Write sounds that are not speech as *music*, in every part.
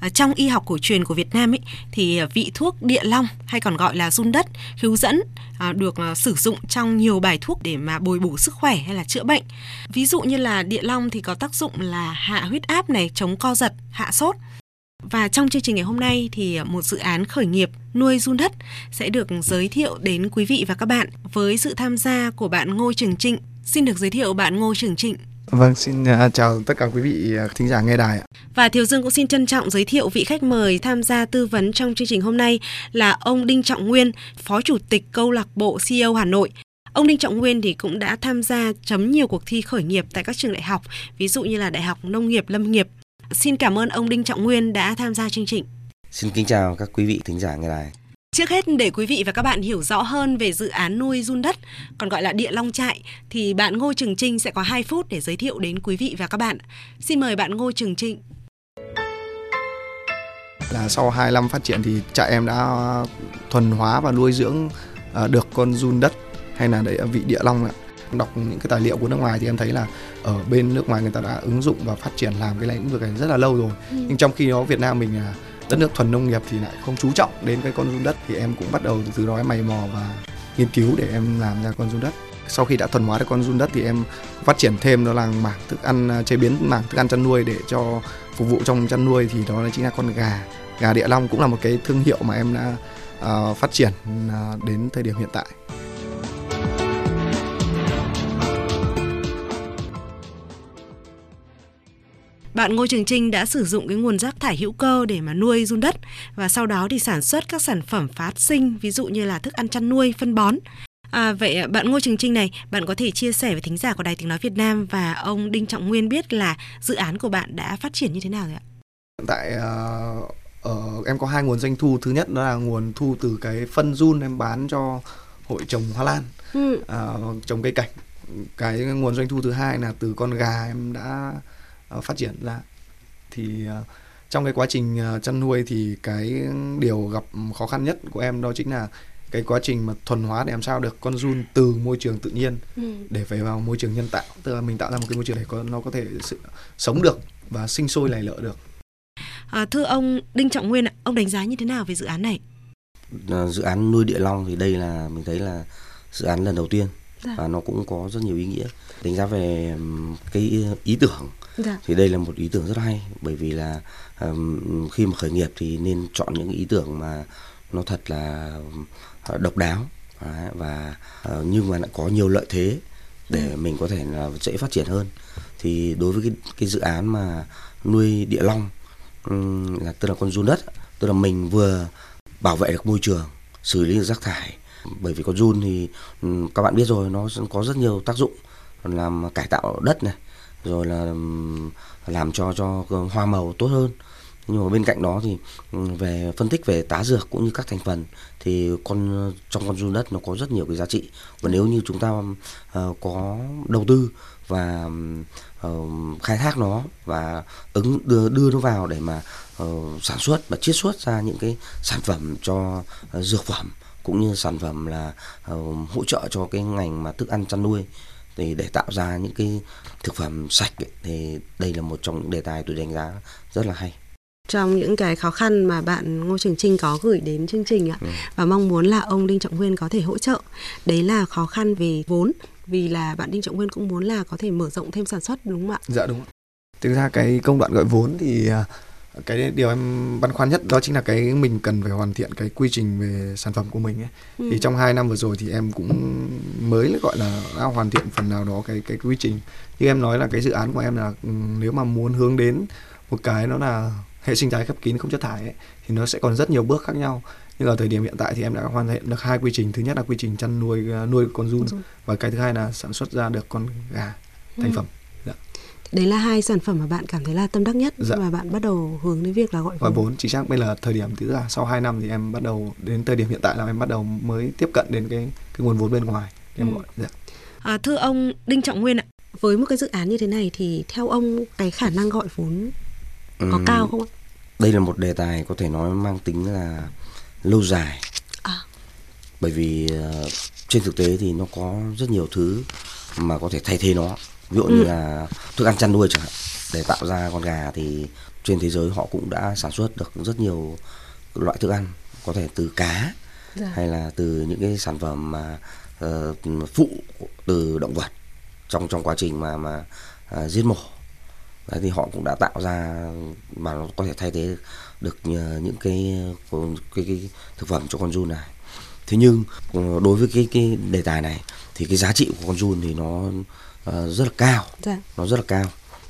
Ờ, trong y học cổ truyền của Việt Nam ấy, thì ờ, vị thuốc địa long hay còn gọi là run đất khiếu dẫn ờ, được sử dụng trong nhiều bài thuốc để mà bồi bổ sức khỏe hay là chữa bệnh. Ví dụ như là địa long thì có tác dụng là hạ huyết áp này, chống co giật, hạ sốt. Và trong chương trình ngày hôm nay thì một dự án khởi nghiệp nuôi run đất sẽ được giới thiệu đến quý vị và các bạn với sự tham gia của bạn Ngô Trường Trịnh. Xin được giới thiệu bạn Ngô Trường Trịnh. Vâng, xin uh, chào tất cả quý vị uh, thính giả nghe đài ạ. Và Thiều Dương cũng xin trân trọng giới thiệu vị khách mời tham gia tư vấn trong chương trình hôm nay là ông Đinh Trọng Nguyên, Phó Chủ tịch Câu lạc bộ CEO Hà Nội. Ông Đinh Trọng Nguyên thì cũng đã tham gia chấm nhiều cuộc thi khởi nghiệp tại các trường đại học, ví dụ như là Đại học Nông nghiệp Lâm nghiệp. Xin cảm ơn ông Đinh Trọng Nguyên đã tham gia chương trình. Xin kính chào các quý vị thính giả nghe đài. Trước hết để quý vị và các bạn hiểu rõ hơn về dự án nuôi run đất, còn gọi là địa long trại, thì bạn Ngô Trường Trinh sẽ có 2 phút để giới thiệu đến quý vị và các bạn. Xin mời bạn Ngô Trường Trinh. Là sau 2 năm phát triển thì trại em đã thuần hóa và nuôi dưỡng uh, được con run đất hay là đấy vị địa long ạ. Đọc những cái tài liệu của nước ngoài thì em thấy là ở bên nước ngoài người ta đã ứng dụng và phát triển làm cái lĩnh vực này rất là lâu rồi. Ừ. Nhưng trong khi đó Việt Nam mình là đất nước thuần nông nghiệp thì lại không chú trọng đến cái con run đất thì em cũng bắt đầu từ đó em mày mò và nghiên cứu để em làm ra con run đất. Sau khi đã thuần hóa được con run đất thì em phát triển thêm đó là mảng thức ăn à, chế biến mảng thức ăn chăn nuôi để cho phục vụ trong chăn nuôi thì đó chính là con gà. Gà địa long cũng là một cái thương hiệu mà em đã uh, phát triển uh, đến thời điểm hiện tại. Bạn Ngô Trường Trinh đã sử dụng cái nguồn rác thải hữu cơ để mà nuôi run đất và sau đó thì sản xuất các sản phẩm phát sinh ví dụ như là thức ăn chăn nuôi, phân bón. À, vậy bạn Ngô Trường Trinh này, bạn có thể chia sẻ với thính giả của Đài Tiếng Nói Việt Nam và ông Đinh Trọng Nguyên biết là dự án của bạn đã phát triển như thế nào rồi ạ? Hiện tại uh, uh, em có hai nguồn doanh thu. Thứ nhất đó là nguồn thu từ cái phân run em bán cho hội trồng hoa lan, ừ. uh, trồng cây cảnh. Cái nguồn doanh thu thứ hai là từ con gà em đã phát triển ra. Thì uh, trong cái quá trình uh, chăn nuôi thì cái điều gặp khó khăn nhất của em đó chính là cái quá trình mà thuần hóa để làm sao được con run từ môi trường tự nhiên ừ. để về vào môi trường nhân tạo. Tức là mình tạo ra một cái môi trường để có nó có thể sự, sống được và sinh sôi lầy lợ được. À, thưa ông Đinh Trọng Nguyên ông đánh giá như thế nào về dự án này? Dự án nuôi địa long thì đây là mình thấy là dự án lần đầu tiên dạ. và nó cũng có rất nhiều ý nghĩa. Đánh giá về cái ý tưởng dạ. thì đây là một ý tưởng rất hay bởi vì là um, khi mà khởi nghiệp thì nên chọn những ý tưởng mà nó thật là độc đáo và uh, nhưng mà lại có nhiều lợi thế để ừ. mình có thể là dễ phát triển hơn thì đối với cái cái dự án mà nuôi địa long um, là tức là con run đất tức là mình vừa bảo vệ được môi trường xử lý được rác thải bởi vì con run thì um, các bạn biết rồi nó có rất nhiều tác dụng làm cải tạo đất này rồi là làm cho cho hoa màu tốt hơn. Nhưng mà bên cạnh đó thì về phân tích về tá dược cũng như các thành phần thì con trong con run đất nó có rất nhiều cái giá trị. Và nếu như chúng ta uh, có đầu tư và uh, khai thác nó và ứng đưa đưa nó vào để mà uh, sản xuất và chiết xuất ra những cái sản phẩm cho uh, dược phẩm cũng như sản phẩm là uh, hỗ trợ cho cái ngành mà thức ăn chăn nuôi thì để tạo ra những cái thực phẩm sạch ấy, thì đây là một trong những đề tài tôi đánh giá rất là hay trong những cái khó khăn mà bạn Ngô Trường Trinh có gửi đến chương trình ạ ừ. và mong muốn là ông Đinh Trọng Nguyên có thể hỗ trợ. Đấy là khó khăn về vốn vì là bạn Đinh Trọng Nguyên cũng muốn là có thể mở rộng thêm sản xuất đúng không ạ? Dạ đúng. Thực ra cái công đoạn gọi vốn thì à, cái điều em băn khoăn nhất đó chính là cái mình cần phải hoàn thiện cái quy trình về sản phẩm của mình ấy. Ừ. Thì trong 2 năm vừa rồi thì em cũng mới gọi là đã hoàn thiện phần nào đó cái cái quy trình. Như em nói là cái dự án của em là ừ, nếu mà muốn hướng đến một cái nó là hệ sinh thái khép kín không chất thải ấy, thì nó sẽ còn rất nhiều bước khác nhau nhưng ở thời điểm hiện tại thì em đã hoàn thiện được hai quy trình thứ nhất là quy trình chăn nuôi nuôi con run và cái thứ hai là sản xuất ra được con gà thành ừ. phẩm đấy là hai sản phẩm mà bạn cảm thấy là tâm đắc nhất dạ. mà bạn bắt đầu hướng đến việc là gọi vốn. Gọi vốn chính xác bây là thời điểm thứ là sau 2 năm thì em bắt đầu đến thời điểm hiện tại là em bắt đầu mới tiếp cận đến cái cái nguồn vốn bên ngoài em ừ. gọi. Dạ. À, thưa ông Đinh Trọng Nguyên ạ, với một cái dự án như thế này thì theo ông cái khả năng gọi vốn có ừ, cao không ạ? Đây là một đề tài có thể nói mang tính là lâu dài. À. Bởi vì uh, trên thực tế thì nó có rất nhiều thứ mà có thể thay thế nó ví dụ ừ. như là thức ăn chăn nuôi chẳng hạn để tạo ra con gà thì trên thế giới họ cũng đã sản xuất được rất nhiều loại thức ăn có thể từ cá dạ. hay là từ những cái sản phẩm mà uh, phụ từ động vật trong trong quá trình mà mà uh, giết mổ Đấy, thì họ cũng đã tạo ra mà nó có thể thay thế được những cái cái, cái, cái thực phẩm cho con run này thế nhưng ờ, đối với cái cái đề tài này thì cái giá trị của con run thì nó uh, rất là cao dạ. nó rất là cao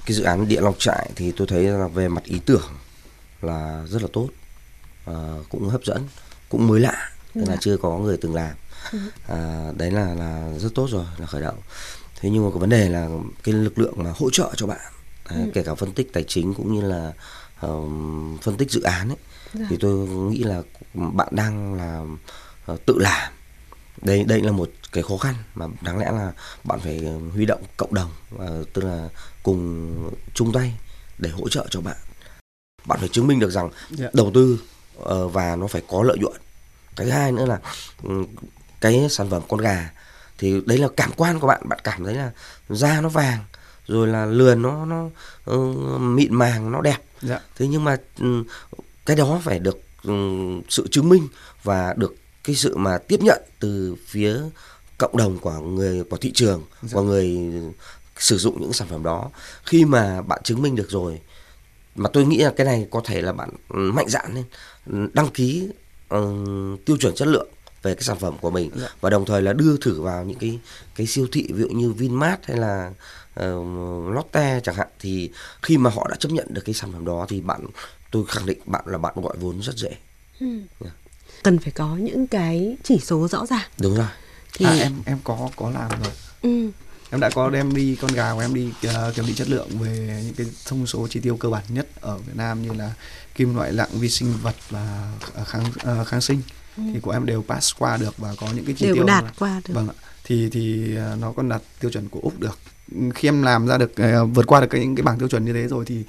cái dự án địa long trại thì tôi thấy là về mặt ý tưởng là rất là tốt uh, cũng hấp dẫn cũng mới lạ tức dạ. là chưa có người từng làm à, đấy là là rất tốt rồi là khởi động thế nhưng mà cái vấn đề là cái lực lượng mà hỗ trợ cho bạn à, ừ. kể cả phân tích tài chính cũng như là uh, phân tích dự án ấy dạ. thì tôi nghĩ là bạn đang là uh, tự làm đây đây là một cái khó khăn mà đáng lẽ là bạn phải huy động cộng đồng uh, tức là cùng chung tay để hỗ trợ cho bạn bạn phải chứng minh được rằng yeah. Dạ. đầu tư uh, và nó phải có lợi nhuận cái thứ hai nữa là um, cái sản phẩm con gà thì đấy là cảm quan của bạn bạn cảm thấy là da nó vàng rồi là lườn nó nó uh, mịn màng nó đẹp. Dạ. thế nhưng mà um, cái đó phải được sự chứng minh và được cái sự mà tiếp nhận từ phía cộng đồng của người của thị trường dạ. của người sử dụng những sản phẩm đó khi mà bạn chứng minh được rồi mà tôi nghĩ là cái này có thể là bạn mạnh dạn lên đăng ký uh, tiêu chuẩn chất lượng về cái sản phẩm của mình dạ. và đồng thời là đưa thử vào những cái cái siêu thị ví dụ như Vinmart hay là uh, Lotte chẳng hạn thì khi mà họ đã chấp nhận được cái sản phẩm đó thì bạn tôi khẳng định bạn là bạn gọi vốn rất dễ. Ừ. Yeah. Dạ cần phải có những cái chỉ số rõ ràng đúng rồi thì à, em em có có làm rồi. Ừ. em đã có đem đi con gà của em đi uh, kiểm định chất lượng về những cái thông số chỉ tiêu cơ bản nhất ở Việt Nam như là kim loại nặng vi sinh vật và uh, kháng uh, kháng sinh. Ừ. thì của em đều pass qua được và có những cái chỉ đều tiêu đạt là, qua được. Vâng ạ. Thì thì nó còn đạt tiêu chuẩn của úc được. Khi em làm ra được uh, vượt qua được cái, những cái bảng tiêu chuẩn như thế rồi thì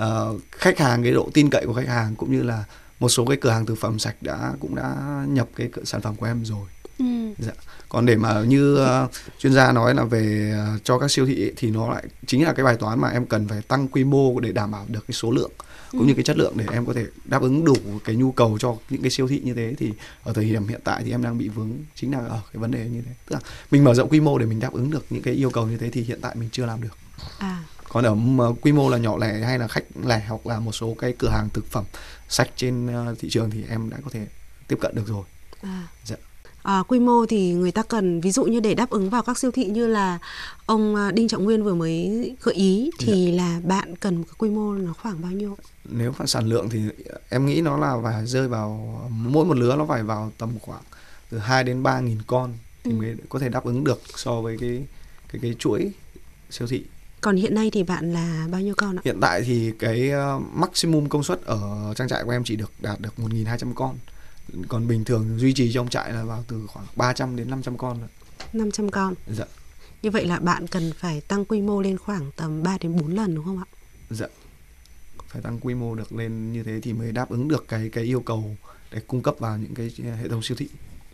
uh, khách hàng cái độ tin cậy của khách hàng cũng như là một số cái cửa hàng thực phẩm sạch đã cũng đã nhập cái sản phẩm của em rồi ừ. dạ. còn để mà như uh, chuyên gia nói là về uh, cho các siêu thị thì nó lại chính là cái bài toán mà em cần phải tăng quy mô để đảm bảo được cái số lượng cũng ừ. như cái chất lượng để em có thể đáp ứng đủ cái nhu cầu cho những cái siêu thị như thế thì ở thời điểm hiện tại thì em đang bị vướng chính là ở cái vấn đề như thế tức là mình mở rộng quy mô để mình đáp ứng được những cái yêu cầu như thế thì hiện tại mình chưa làm được à còn ở quy mô là nhỏ lẻ hay là khách lẻ hoặc là một số cái cửa hàng thực phẩm sạch trên ờ, thị trường thì em đã có thể tiếp cận được rồi. À. Dạ. À, quy mô thì người ta cần ví dụ như để đáp ứng vào các siêu thị như là ông ờ, Đinh Trọng Nguyên vừa mới gợi ý thì dạ. là bạn cần một cái quy mô nó khoảng bao nhiêu? Nếu mà sản lượng thì em nghĩ nó là phải rơi vào mỗi một lứa nó phải vào tầm khoảng từ 2 đến 3 nghìn con thì ừ. mới có thể đáp ứng được so với cái cái cái chuỗi siêu thị còn hiện nay thì bạn là bao nhiêu con ạ? Hiện tại thì cái uh, maximum công suất ở trang trại của em chỉ được đạt được 1.200 con. Còn bình thường duy trì trong trại là vào từ khoảng 300 đến 500 con rồi. 500 con. Dạ. Như vậy là bạn cần phải tăng quy mô lên khoảng tầm 3 đến 4 lần đúng không ạ? Dạ. Phải tăng quy mô được lên như thế thì mới đáp ứng được cái cái yêu cầu để cung cấp vào những cái hệ thống siêu thị.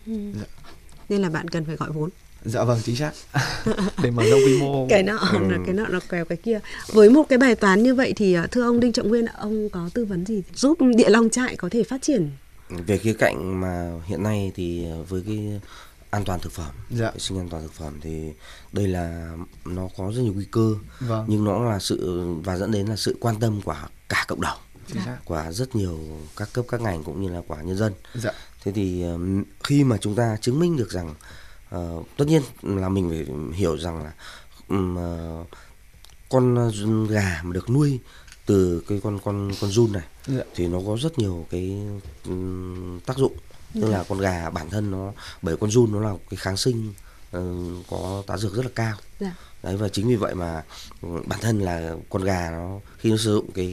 Ừ. Dạ. Nên là bạn cần phải gọi vốn dạ vâng chính xác *laughs* để mở rộng quy mô cái nọ ừ. là *laughs* cái nọ nó kéo cái kia với một cái bài toán như vậy thì à, thưa ông đinh trọng nguyên ông có tư vấn gì giúp địa long trại có thể phát triển về khía cạnh mà hiện nay thì với cái an toàn thực phẩm dạ. vệ sinh an toàn thực phẩm thì đây là nó có rất nhiều nguy cơ vâng. nhưng nó là sự và dẫn đến là sự quan tâm của cả cộng đồng dạ. của rất nhiều các cấp các ngành cũng như là của nhân dân dạ. thế thì khi mà chúng ta chứng minh được rằng uh, tất nhiên là mình phải hiểu rằng là um, uh, con gà mà được nuôi từ cái con con con run này dạ. thì nó có rất nhiều cái um, tác dụng tức dạ. là con gà bản thân nó bởi con run nó là cái kháng sinh uh, có tá dược rất là cao dạ. đấy và chính vì vậy mà ừ, bản thân là con gà nó khi nó sử dụng cái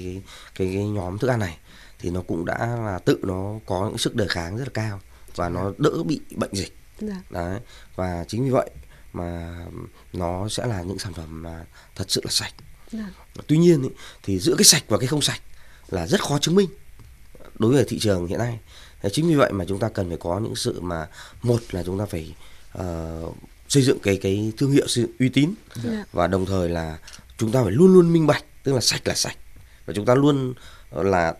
cái cái, cái nhóm thức ăn này thì nó cũng đã là tự nó có những sức đề kháng rất là cao và nó đỡ bị bệnh dịch dạ. đấy và chính vì vậy mà nó sẽ là những sản phẩm mà thật sự là sạch dạ. Tuy nhiên ý, thì giữa cái sạch và cái không sạch là rất khó chứng minh đối với thị trường hiện nay chính vì vậy mà chúng ta cần phải có những sự mà một là chúng ta phải uh, xây dựng cái cái thương hiệu sự uy tín dạ. và đồng thời là chúng ta phải luôn luôn minh bạch tức là sạch là sạch và chúng ta luôn là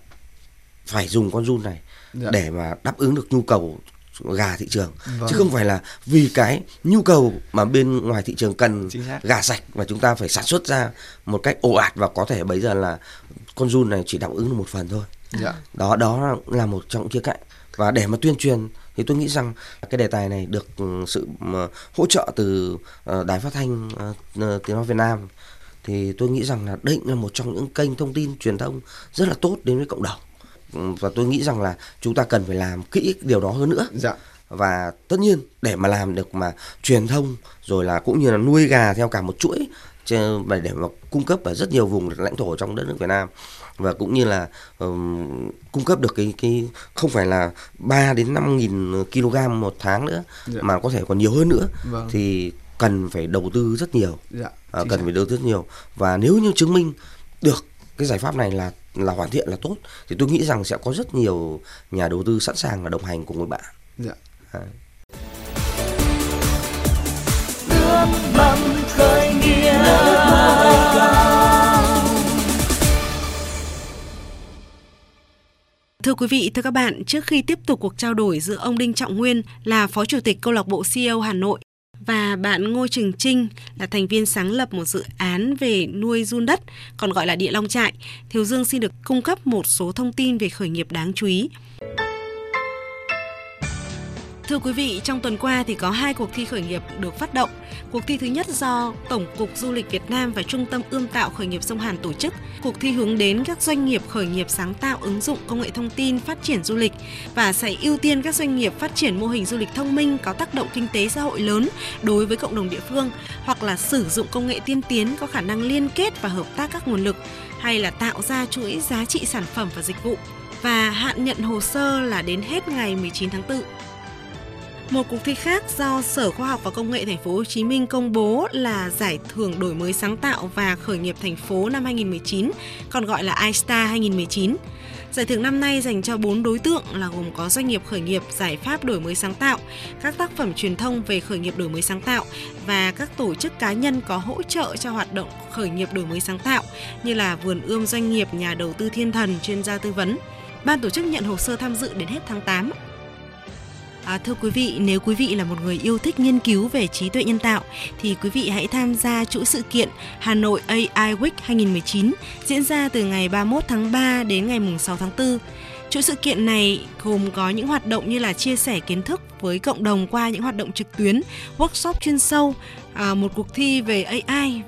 phải dùng con run này dạ. để mà đáp ứng được nhu cầu gà thị trường. Vâng. chứ không phải là vì cái nhu cầu mà bên ngoài thị trường cần gà sạch và chúng ta phải sản xuất ra một cách ồ ạt và có thể bây giờ là con run này chỉ đáp ứng được một phần thôi. Dạ. đó đó là một trong những khía cạnh. Và để mà tuyên truyền thì tôi nghĩ rằng cái đề tài này được ừ, sự hỗ trợ từ ờ, đài phát thanh ờ, tiếng nói Việt Nam thì tôi nghĩ rằng là đây là một trong những kênh thông tin truyền thông rất là tốt đến với cộng đồng và tôi nghĩ rằng là chúng ta cần phải làm kỹ điều đó hơn nữa dạ. và tất nhiên để mà làm được mà truyền thông rồi là cũng như là nuôi gà theo cả một chuỗi để mà cung cấp ở rất nhiều vùng lãnh thổ trong đất nước Việt Nam và cũng như là um, cung cấp được cái cái không phải là 3 đến 5 nghìn kg một tháng nữa dạ. mà có thể còn nhiều hơn nữa vâng. thì cần phải đầu tư rất nhiều dạ, à, cần phải đầu tư rất nhiều và nếu như chứng minh được cái giải pháp này là là hoàn thiện là tốt thì tôi nghĩ rằng sẽ có rất nhiều nhà đầu tư sẵn sàng là đồng hành cùng với bạn. Dạ. À. mầm khởi nghĩa Thưa quý vị, thưa các bạn, trước khi tiếp tục cuộc trao đổi giữa ông Đinh Trọng Nguyên là Phó Chủ tịch Câu lạc bộ CEO Hà Nội và bạn Ngô Trường Trinh là thành viên sáng lập một dự án về nuôi run đất, còn gọi là địa long trại, Thiếu Dương xin được cung cấp một số thông tin về khởi nghiệp đáng chú ý. Thưa quý vị, trong tuần qua thì có hai cuộc thi khởi nghiệp được phát động. Cuộc thi thứ nhất do Tổng cục Du lịch Việt Nam và Trung tâm ươm tạo khởi nghiệp sông Hàn tổ chức. Cuộc thi hướng đến các doanh nghiệp khởi nghiệp sáng tạo ứng dụng công nghệ thông tin phát triển du lịch và sẽ ưu tiên các doanh nghiệp phát triển mô hình du lịch thông minh có tác động kinh tế xã hội lớn đối với cộng đồng địa phương hoặc là sử dụng công nghệ tiên tiến có khả năng liên kết và hợp tác các nguồn lực hay là tạo ra chuỗi giá trị sản phẩm và dịch vụ và hạn nhận hồ sơ là đến hết ngày 19 tháng 4. Một cuộc thi khác do Sở Khoa học và Công nghệ Thành phố Hồ Chí Minh công bố là giải thưởng đổi mới sáng tạo và khởi nghiệp thành phố năm 2019, còn gọi là iStar 2019. Giải thưởng năm nay dành cho 4 đối tượng là gồm có doanh nghiệp khởi nghiệp, giải pháp đổi mới sáng tạo, các tác phẩm truyền thông về khởi nghiệp đổi mới sáng tạo và các tổ chức cá nhân có hỗ trợ cho hoạt động khởi nghiệp đổi mới sáng tạo như là vườn ươm doanh nghiệp, nhà đầu tư thiên thần, chuyên gia tư vấn. Ban tổ chức nhận hồ sơ tham dự đến hết tháng 8. À, thưa quý vị, nếu quý vị là một người yêu thích nghiên cứu về trí tuệ nhân tạo thì quý vị hãy tham gia chuỗi sự kiện Hà Nội AI Week 2019 diễn ra từ ngày 31 tháng 3 đến ngày 6 tháng 4. Chuỗi sự kiện này gồm có những hoạt động như là chia sẻ kiến thức với cộng đồng qua những hoạt động trực tuyến, workshop chuyên sâu, à, một cuộc thi về AI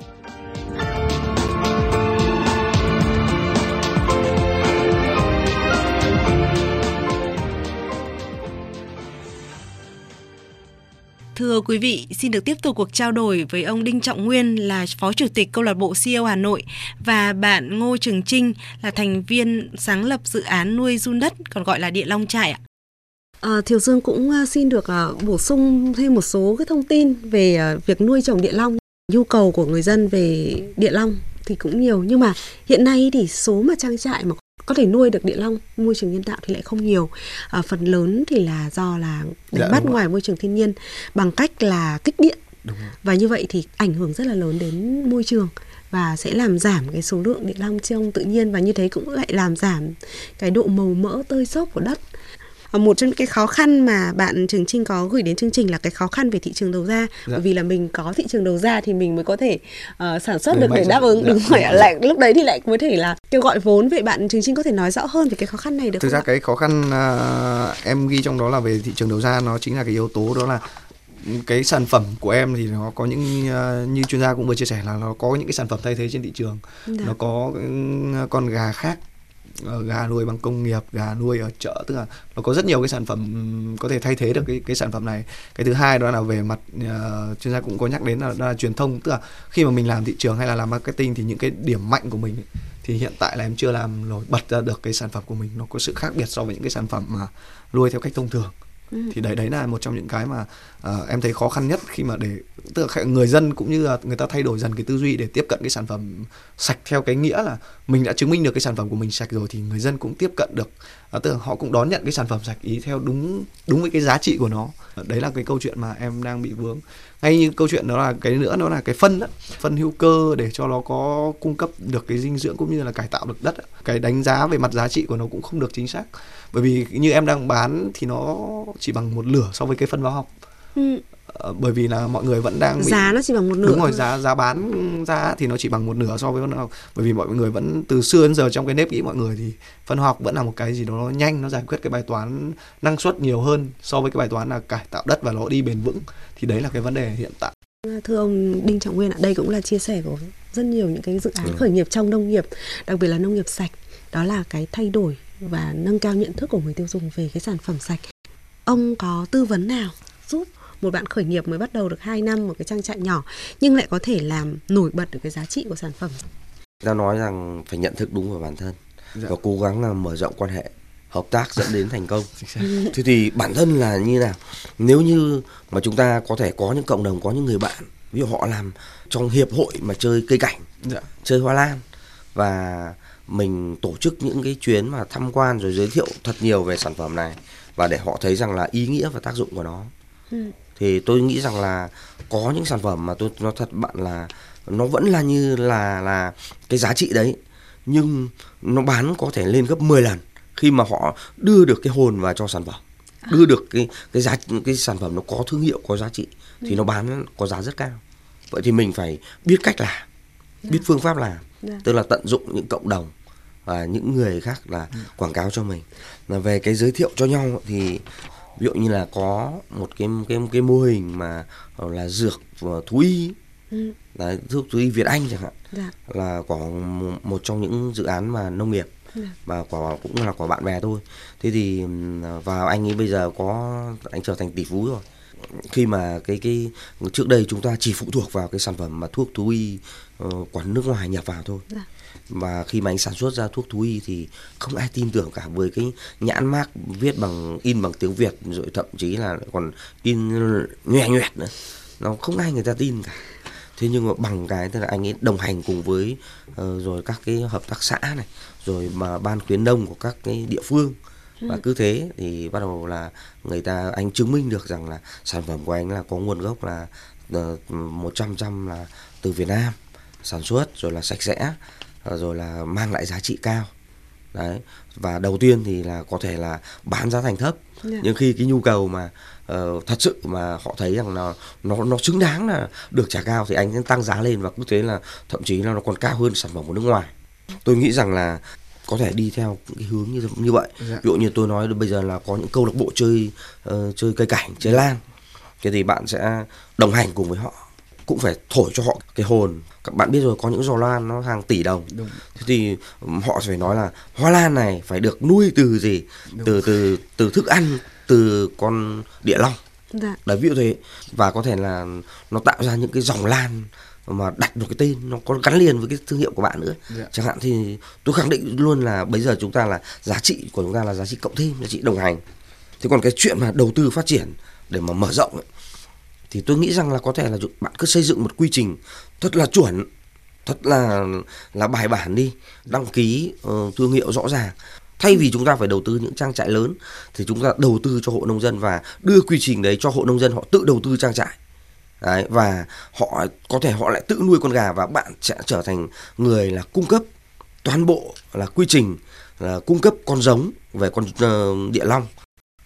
Thưa quý vị, xin được tiếp tục cuộc trao đổi với ông Đinh Trọng Nguyên là Phó Chủ tịch Câu lạc bộ CEO Hà Nội và bạn Ngô Trường Trinh là thành viên sáng lập dự án nuôi run đất còn gọi là Địa Long Trại ạ. À, Thiều Dương cũng à, xin được uh, bổ sung thêm một số cái thông tin về uh, việc nuôi trồng địa long. Nhu cầu của người dân về địa long thì cũng nhiều nhưng mà hiện nay thì số mà trang trại mà có thể nuôi được địa long môi trường nhân tạo thì lại không nhiều. À, phần lớn thì là do là đánh dạ, bắt ngoài môi trường thiên nhiên bằng cách là kích điện. Và như vậy thì ảnh hưởng rất là lớn đến môi trường và sẽ làm giảm cái số lượng địa long trong tự nhiên và như thế cũng lại làm giảm cái độ màu mỡ tơi xốp của đất một trong những cái khó khăn mà bạn Trường Trinh có gửi đến chương trình là cái khó khăn về thị trường đầu ra dạ. bởi vì là mình có thị trường đầu ra thì mình mới có thể uh, sản xuất được để đáp ứng dạ. đúng rồi dạ. lại lúc đấy thì lại mới thể là kêu gọi vốn vậy bạn Trường Trinh có thể nói rõ hơn về cái khó khăn này được thực không ra ạ? cái khó khăn uh, em ghi trong đó là về thị trường đầu ra nó chính là cái yếu tố đó là cái sản phẩm của em thì nó có những uh, như chuyên gia cũng vừa chia sẻ là nó có những cái sản phẩm thay thế trên thị trường dạ. nó có con gà khác Ờ, gà nuôi bằng công nghiệp gà nuôi ở chợ tức là nó có rất nhiều cái sản phẩm có thể thay thế được cái cái sản phẩm này. Cái thứ hai đó là về mặt uh, chuyên gia cũng có nhắc đến là, đó là truyền thông. Tức là khi mà mình làm thị trường hay là làm marketing thì những cái điểm mạnh của mình thì hiện tại là em chưa làm nổi bật ra được cái sản phẩm của mình. Nó có sự khác biệt so với những cái sản phẩm mà nuôi theo cách thông thường. Ừ. thì đấy đấy là một trong những cái mà uh, em thấy khó khăn nhất khi mà để tức là người dân cũng như là người ta thay đổi dần cái tư duy để tiếp cận cái sản phẩm sạch theo cái nghĩa là mình đã chứng minh được cái sản phẩm của mình sạch rồi thì người dân cũng tiếp cận được à, tức là họ cũng đón nhận cái sản phẩm sạch ý theo đúng đúng với cái giá trị của nó. Đấy là cái câu chuyện mà em đang bị vướng. Ngay như câu chuyện đó là cái nữa nó là cái phân đó, phân hữu cơ để cho nó có cung cấp được cái dinh dưỡng cũng như là cải tạo được đất cái đánh giá về mặt giá trị của nó cũng không được chính xác. Bởi vì như em đang bán thì nó chỉ bằng một lửa so với cái phân hóa học. Ừ. Ờ, bởi vì là mọi người vẫn đang bị... giá nó chỉ bằng một nửa đúng rồi giá giá bán ra thì nó chỉ bằng một nửa so với phân học. Bởi vì mọi người vẫn từ xưa đến giờ trong cái nếp nghĩ mọi người thì phân hóa học vẫn là một cái gì đó nó nhanh nó giải quyết cái bài toán năng suất nhiều hơn so với cái bài toán là cải tạo đất và nó đi bền vững. Thì đấy là cái vấn đề hiện tại. Thưa ông Đinh Trọng Nguyên ạ đây cũng là chia sẻ của rất nhiều những cái dự án ừ. khởi nghiệp trong nông nghiệp đặc biệt là nông nghiệp sạch. Đó là cái thay đổi và nâng cao nhận thức của người tiêu dùng về cái sản phẩm sạch. Ông có tư vấn nào giúp một bạn khởi nghiệp mới bắt đầu được 2 năm một cái trang trại nhỏ nhưng lại có thể làm nổi bật được cái giá trị của sản phẩm? Ta nói rằng phải nhận thức đúng về bản thân dạ. và cố gắng là mở rộng quan hệ hợp tác dẫn đến thành công. *laughs* Thế thì bản thân là như nào? Nếu như mà chúng ta có thể có những cộng đồng, có những người bạn, ví dụ họ làm trong hiệp hội mà chơi cây cảnh, dạ. chơi hoa lan và mình tổ chức những cái chuyến mà tham quan rồi giới thiệu thật nhiều về sản phẩm này và để họ thấy rằng là ý nghĩa và tác dụng của nó ừ. Thì tôi nghĩ rằng là có những sản phẩm mà tôi nói thật bạn là nó vẫn là như là là cái giá trị đấy nhưng nó bán có thể lên gấp 10 lần khi mà họ đưa được cái hồn vào cho sản phẩm à. đưa được cái cái giá cái sản phẩm nó có thương hiệu có giá trị thì ừ. nó bán có giá rất cao vậy thì mình phải biết cách làm biết dạ. phương pháp làm dạ. tức là tận dụng những cộng đồng và những người khác là ừ. quảng cáo cho mình là về cái giới thiệu cho nhau thì ví dụ như là có một cái cái cái mô hình mà là dược thú y ừ. là thuốc thú y Việt Anh chẳng hạn dạ. là có một trong những dự án mà nông nghiệp dạ. và quả cũng là của bạn bè thôi thế thì vào anh ấy bây giờ có anh trở thành tỷ phú rồi khi mà cái cái trước đây chúng ta chỉ phụ thuộc vào cái sản phẩm mà thuốc thú y uh, của nước ngoài nhập vào thôi dạ và khi mà anh sản xuất ra thuốc thú y thì không ai tin tưởng cả với cái nhãn mác viết bằng in bằng tiếng Việt rồi thậm chí là còn in nhòe nhoẹt nữa. Nó không ai người ta tin cả. Thế nhưng mà bằng cái tức là anh ấy đồng hành cùng với uh, rồi các cái hợp tác xã này rồi mà ban khuyến nông của các cái địa phương. Và ừ. cứ thế thì bắt đầu là người ta anh chứng minh được rằng là sản phẩm của anh là có nguồn gốc là ờ, một trăm trăm là từ Việt Nam sản xuất rồi là sạch sẽ rồi là mang lại giá trị cao đấy và đầu tiên thì là có thể là bán giá thành thấp yeah. Dạ. nhưng khi cái nhu cầu mà uh, thật sự mà họ thấy rằng là nó nó xứng đáng là được trả cao thì anh sẽ tăng giá lên và cứ thế là thậm chí là nó còn cao hơn sản phẩm của nước ngoài tôi nghĩ rằng là có thể đi theo cái hướng như như vậy yeah. Dạ. ví dụ như tôi nói bây giờ là có những câu lạc bộ chơi uh, chơi cây cảnh chơi lan thế thì bạn sẽ đồng hành cùng với họ cũng phải thổi cho họ cái hồn các bạn biết rồi có những giò lan nó hàng tỷ đồng Đúng. thế thì họ phải nói là hoa lan này phải được nuôi từ gì Đúng. từ từ từ thức ăn từ con địa long dạ. đấy ví dụ thế và có thể là nó tạo ra những cái dòng lan mà đặt được cái tên nó có gắn liền với cái thương hiệu của bạn nữa dạ. chẳng hạn thì tôi khẳng định luôn là bây giờ chúng ta là giá trị của chúng ta là giá trị cộng thêm giá trị đồng hành thế còn cái chuyện mà đầu tư phát triển để mà mở rộng ấy, thì tôi nghĩ rằng là có thể là bạn cứ xây dựng một quy trình thật là chuẩn thật là là bài bản đi đăng ký uh, thương hiệu rõ ràng. Thay vì chúng ta phải đầu tư những trang trại lớn thì chúng ta đầu tư cho hộ nông dân và đưa quy trình đấy cho hộ nông dân họ tự đầu tư trang trại. Đấy, và họ có thể họ lại tự nuôi con gà và bạn sẽ trở thành người là cung cấp toàn bộ là quy trình là cung cấp con giống về con uh, địa long.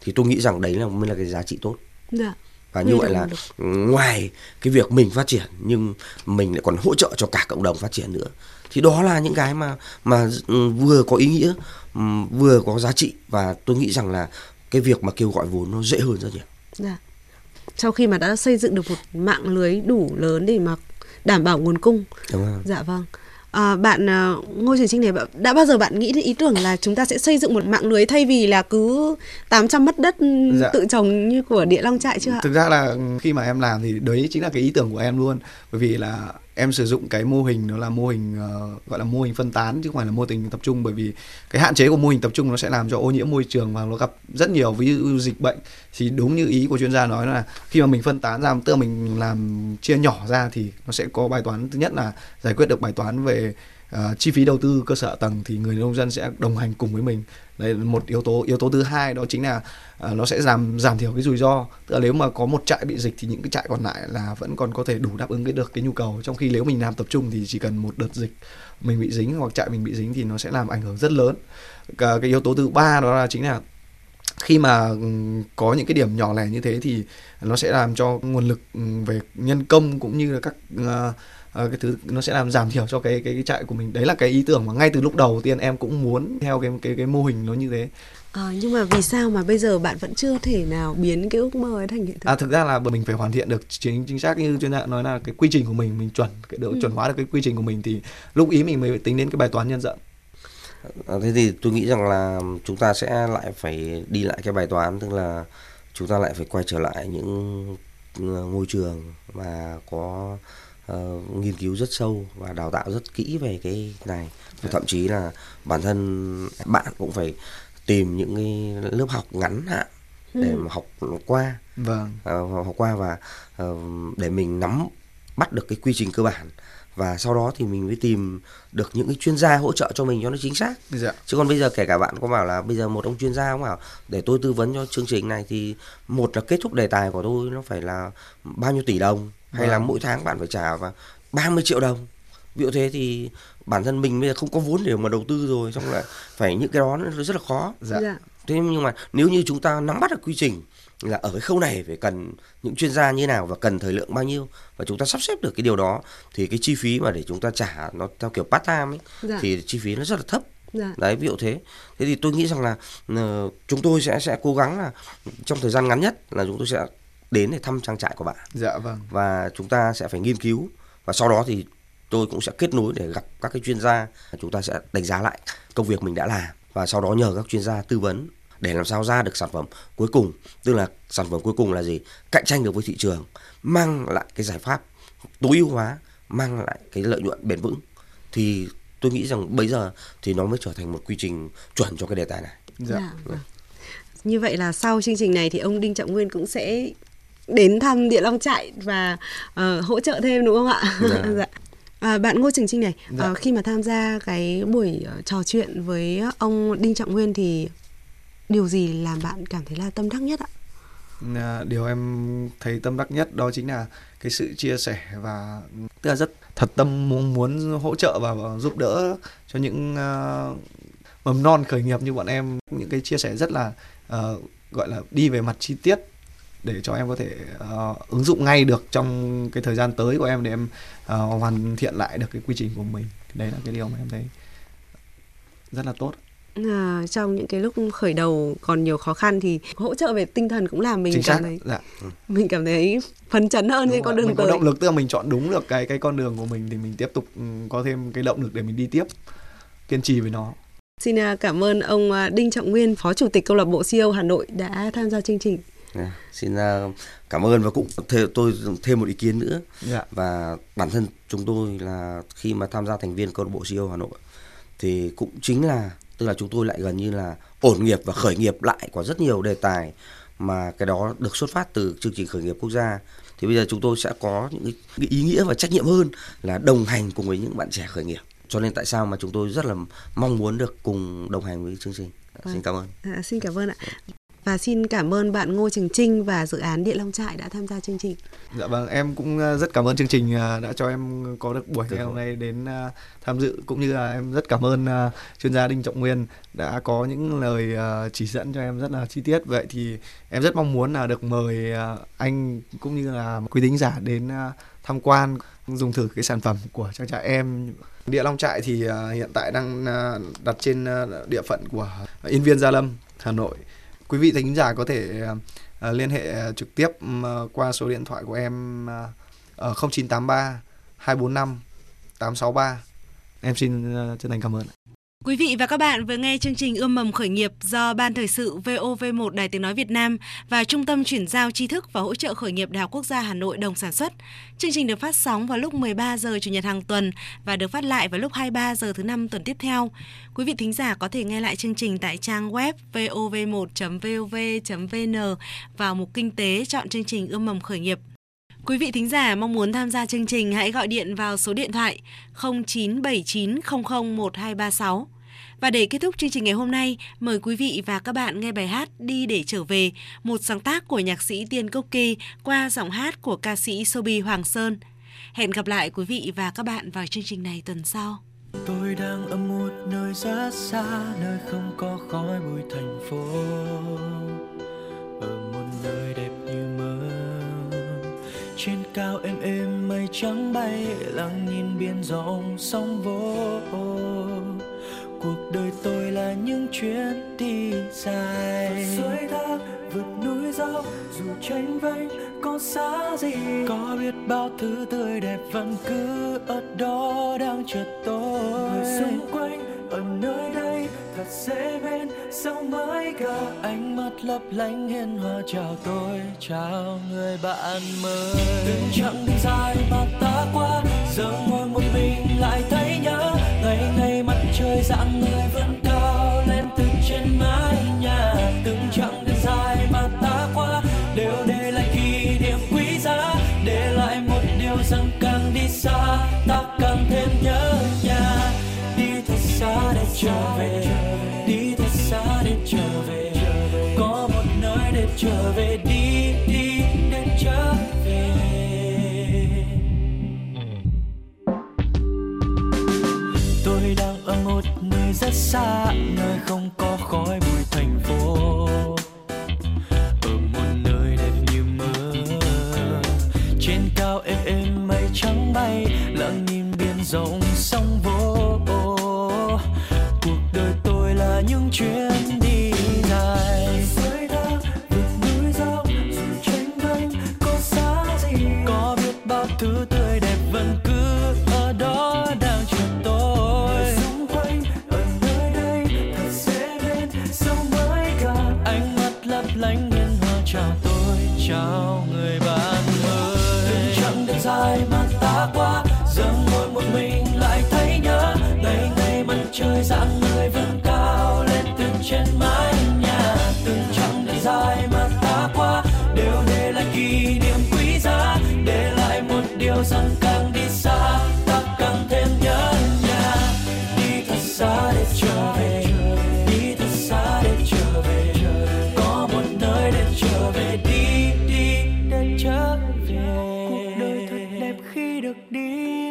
Thì tôi nghĩ rằng đấy là mới là cái giá trị tốt. Dạ và như vậy là ngoài cái việc mình phát triển nhưng mình lại còn hỗ trợ cho cả cộng đồng phát triển nữa thì đó là những cái mà mà ừ, vừa có ý nghĩa ừ, vừa có giá trị và tôi nghĩ rằng là cái việc mà kêu gọi vốn nó dễ hơn rất nhiều. Dạ. Sau khi mà đã xây dựng được một mạng lưới đủ lớn để mà đảm bảo nguồn cung. Đúng rồi. Dạ vâng. À, bạn uh, Ngô Trường Trinh này đã bao giờ bạn nghĩ đến ý tưởng là chúng ta sẽ xây dựng một mạng lưới thay vì là cứ 800 mất đất dạ. tự trồng như của Địa Long trại chưa ạ? Thực ra là khi mà em làm thì đấy chính là cái ý tưởng của em luôn. Bởi vì là em sử dụng cái mô hình nó là mô hình uh, gọi là mô hình phân tán chứ không phải là mô hình tập trung bởi vì cái hạn chế của mô hình tập trung nó sẽ làm cho ô nhiễm môi trường và nó gặp rất nhiều ví dụ dịch bệnh. Thì đúng như ý của chuyên gia nói là khi mà mình phân tán ra tức là mình làm chia nhỏ ra thì nó sẽ có bài toán thứ nhất là giải quyết được bài toán về uh, chi phí đầu tư cơ sở tầng thì người nông dân sẽ đồng hành cùng với mình. Đấy là một yếu tố yếu tố thứ hai đó chính là uh, nó sẽ giảm giảm thiểu cái rủi ro. Tức là nếu mà có một trại bị dịch thì những cái trại còn lại là vẫn còn có thể đủ đáp ứng cái được cái nhu cầu. Trong khi nếu mình làm tập trung thì chỉ cần một đợt dịch mình bị dính hoặc trại mình bị dính thì nó sẽ làm ảnh hưởng rất lớn. Cái yếu tố thứ ba đó là chính là khi mà ừ, có những cái điểm nhỏ lẻ như thế thì nó sẽ làm cho nguồn lực ừ, về nhân công cũng như là các uh, uh, cái thứ nó sẽ làm giảm thiểu cho cái cái, cái trại của mình đấy là cái ý tưởng mà ngay từ lúc đầu tiên em cũng muốn theo cái cái cái mô hình nó như thế À, nhưng mà vì sao mà bây giờ bạn vẫn chưa thể nào biến cái ước mơ ấy thành hiện thực? À thực ra là mình phải hoàn thiện được chính chính xác như chuyên gia nói là cái quy trình của mình mình chuẩn cái độ ừ. chuẩn hóa được cái quy trình của mình thì lúc ý mình mới tính đến cái bài toán nhân rộng. À, thế thì tôi nghĩ rằng là chúng ta sẽ lại phải đi lại cái bài toán tức là chúng ta lại phải quay trở lại những ờ, ngôi trường mà có uh, nghiên cứu rất sâu và đào tạo rất kỹ về cái này. Và thậm chí là bản thân bạn cũng phải tìm những cái lớp học ngắn hạn để ừ. mà học qua. Vâng. Uh, học qua và uh, để mình nắm bắt được cái quy trình cơ bản và sau đó thì mình mới tìm được những cái chuyên gia hỗ trợ cho mình cho nó chính xác dạ. chứ còn bây giờ kể cả bạn có bảo là bây giờ một ông chuyên gia cũng bảo để tôi tư vấn cho chương trình này thì một là kết thúc đề tài của tôi nó phải là bao nhiêu tỷ đồng hay vâng. là mỗi tháng bạn phải trả và 30 triệu đồng ví dụ thế thì bản thân mình bây giờ không có vốn để mà đầu tư rồi xong lại phải những cái đó nó rất là khó dạ. dạ. thế nhưng mà nếu như chúng ta nắm bắt được quy trình là ở cái khâu này phải cần những chuyên gia như nào và cần thời lượng bao nhiêu? Và chúng ta sắp xếp được cái điều đó thì cái chi phí mà để chúng ta trả nó theo kiểu part time ấy dạ. thì chi phí nó rất là thấp. Dạ. đấy ví dụ thế. Thế thì tôi nghĩ rằng là uh, chúng tôi sẽ sẽ cố gắng là trong thời gian ngắn nhất là chúng tôi sẽ đến để thăm trang trại của bạn. Dạ vâng. Và chúng ta sẽ phải nghiên cứu. Và sau đó thì tôi cũng sẽ kết nối để gặp các cái chuyên gia chúng ta sẽ đánh giá lại công việc mình đã làm. Và sau đó nhờ các chuyên gia tư vấn để làm sao ra được sản phẩm cuối cùng tức là sản phẩm cuối cùng là gì cạnh tranh được với thị trường mang lại cái giải pháp tối ưu hóa mang lại cái lợi nhuận bền vững thì tôi nghĩ rằng bây giờ thì nó mới trở thành một quy trình chuẩn cho cái đề tài này. Dạ. dạ. Vâng. Như vậy là sau chương trình này thì ông Đinh Trọng Nguyên cũng sẽ đến thăm Địa Long trại và uh, hỗ trợ thêm đúng không ạ? Dạ. *laughs* dạ. À, bạn Ngô Trường Trinh này, dạ. uh, khi mà tham gia cái buổi uh, trò chuyện với ông Đinh Trọng Nguyên thì điều gì làm bạn cảm thấy là tâm đắc nhất ạ? À, điều em thấy tâm đắc nhất đó chính là cái sự chia sẻ và tức là rất thật tâm muốn muốn hỗ trợ và giúp đỡ cho những uh, mầm non khởi nghiệp như bọn em. Những cái chia sẻ rất là uh, gọi là đi về mặt chi tiết để cho em có thể uh, ứng dụng ngay được trong cái thời gian tới của em để em uh, hoàn thiện lại được cái quy trình của mình. Đấy là cái điều mà em thấy rất là tốt à, trong những cái lúc khởi đầu còn nhiều khó khăn thì hỗ trợ về tinh thần cũng làm mình Chính cảm thấy dạ. mình cảm thấy phấn chấn hơn trên con đường mình tới. có động lực tức là mình chọn đúng được cái cái con đường của mình thì mình tiếp tục ừ, có thêm cái động lực để mình đi tiếp kiên trì với nó Xin à, cảm ơn ông à, Đinh Trọng Nguyên, Phó Chủ tịch Câu lạc bộ CEO Hà Nội đã tham gia chương trình. Yeah, dạ, xin uh, cảm ơn và cũng th- tôi thêm một ý kiến nữa. Yeah. Dạ. Và bản thân chúng tôi là khi mà tham gia thành viên câu lạc bộ CEO Hà Nội thì cũng chính là tức là chúng tôi lại gần như là ổn nghiệp và khởi nghiệp lại có rất nhiều đề tài mà cái đó được xuất phát từ chương trình khởi nghiệp quốc gia. Thì bây giờ chúng tôi sẽ có những cái ý nghĩa và trách nhiệm hơn là đồng hành cùng với những bạn trẻ khởi nghiệp. Cho nên tại sao mà chúng tôi rất là mong muốn được cùng đồng hành với chương trình. Xin cảm ơn. À, xin cảm ơn ạ và xin cảm ơn bạn Ngô Trường Trinh và dự án Địa Long Trại đã tham gia chương trình. Dạ vâng, em cũng ờ, rất cảm ơn chương trình ờ, đã cho em có được buổi ngày hôm nay đến ờ, tham dự cũng như là em rất cảm ơn chuyên gia Đinh Trọng Nguyên đã có những lời chỉ dẫn cho em rất là chi tiết. Vậy thì em rất mong muốn là được mời anh cũng như là quý thính giả đến tham quan dùng thử cái sản phẩm của trang trại em Địa Long Trại thì hiện tại đang đặt trên địa phận của Yên Viên Gia Lâm, Hà Nội quý vị thính giả có thể uh, liên hệ à, trực tiếp uh, qua số điện thoại của em uh, ở 0983 245 863 em xin uh, chân thành cảm ơn Quý vị và các bạn vừa nghe chương trình Ươm mầm khởi nghiệp do Ban Thời sự VOV1 Đài Tiếng Nói Việt Nam và Trung tâm Chuyển giao tri thức và hỗ trợ khởi nghiệp Đại học Quốc gia Hà Nội đồng sản xuất. Chương trình được phát sóng vào lúc 13 giờ Chủ nhật hàng tuần và được phát lại vào lúc 23 giờ thứ năm tuần tiếp theo. Quý vị thính giả có thể nghe lại chương trình tại trang web vov1.vov.vn vào mục Kinh tế chọn chương trình Ươm mầm khởi nghiệp. Quý vị thính giả mong muốn tham gia chương trình, hãy gọi điện vào số điện thoại 0979001236. Và để kết thúc chương trình ngày hôm nay, mời quý vị và các bạn nghe bài hát Đi để trở về, một sáng tác của nhạc sĩ Tiên Cốc Kỳ qua giọng hát của ca sĩ Sobi Hoàng Sơn. Hẹn gặp lại quý vị và các bạn vào chương trình này tuần sau. Tôi đang ở một nơi rất xa, nơi không có khói bụi thành phố. Ở một nơi đẹp như mơ. Trên cao êm êm mây trắng bay, lặng nhìn biển rộng sóng vỗ cuộc đời tôi là những chuyến đi dài. Suối thác vượt núi dốc dù tranh vênh có xa gì. Có biết bao thứ tươi đẹp vẫn cứ ở đó đang chờ tôi. Người xung quanh ở nơi đây thật dễ bên sao mới cả ánh mắt lấp lánh hiền hòa chào tôi chào người bạn mới. Từng chặng đường dài mà ta qua giờ ngồi một mình thêm nhớ nhà. Đi thật xa để trở về. Đi thật xa để trở về. Có một nơi để trở về. Đi đi để trở về. Tôi đang ở một nơi rất xa, nơi không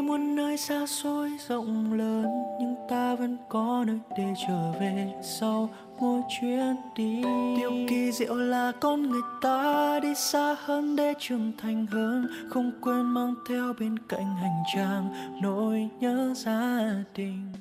muôn nơi xa xôi rộng lớn, nhưng ta vẫn có nơi để trở về sau mỗi chuyến đi. Điều kỳ diệu là con người ta đi xa hơn để trưởng thành hơn, không quên mang theo bên cạnh hành trang nỗi nhớ gia đình.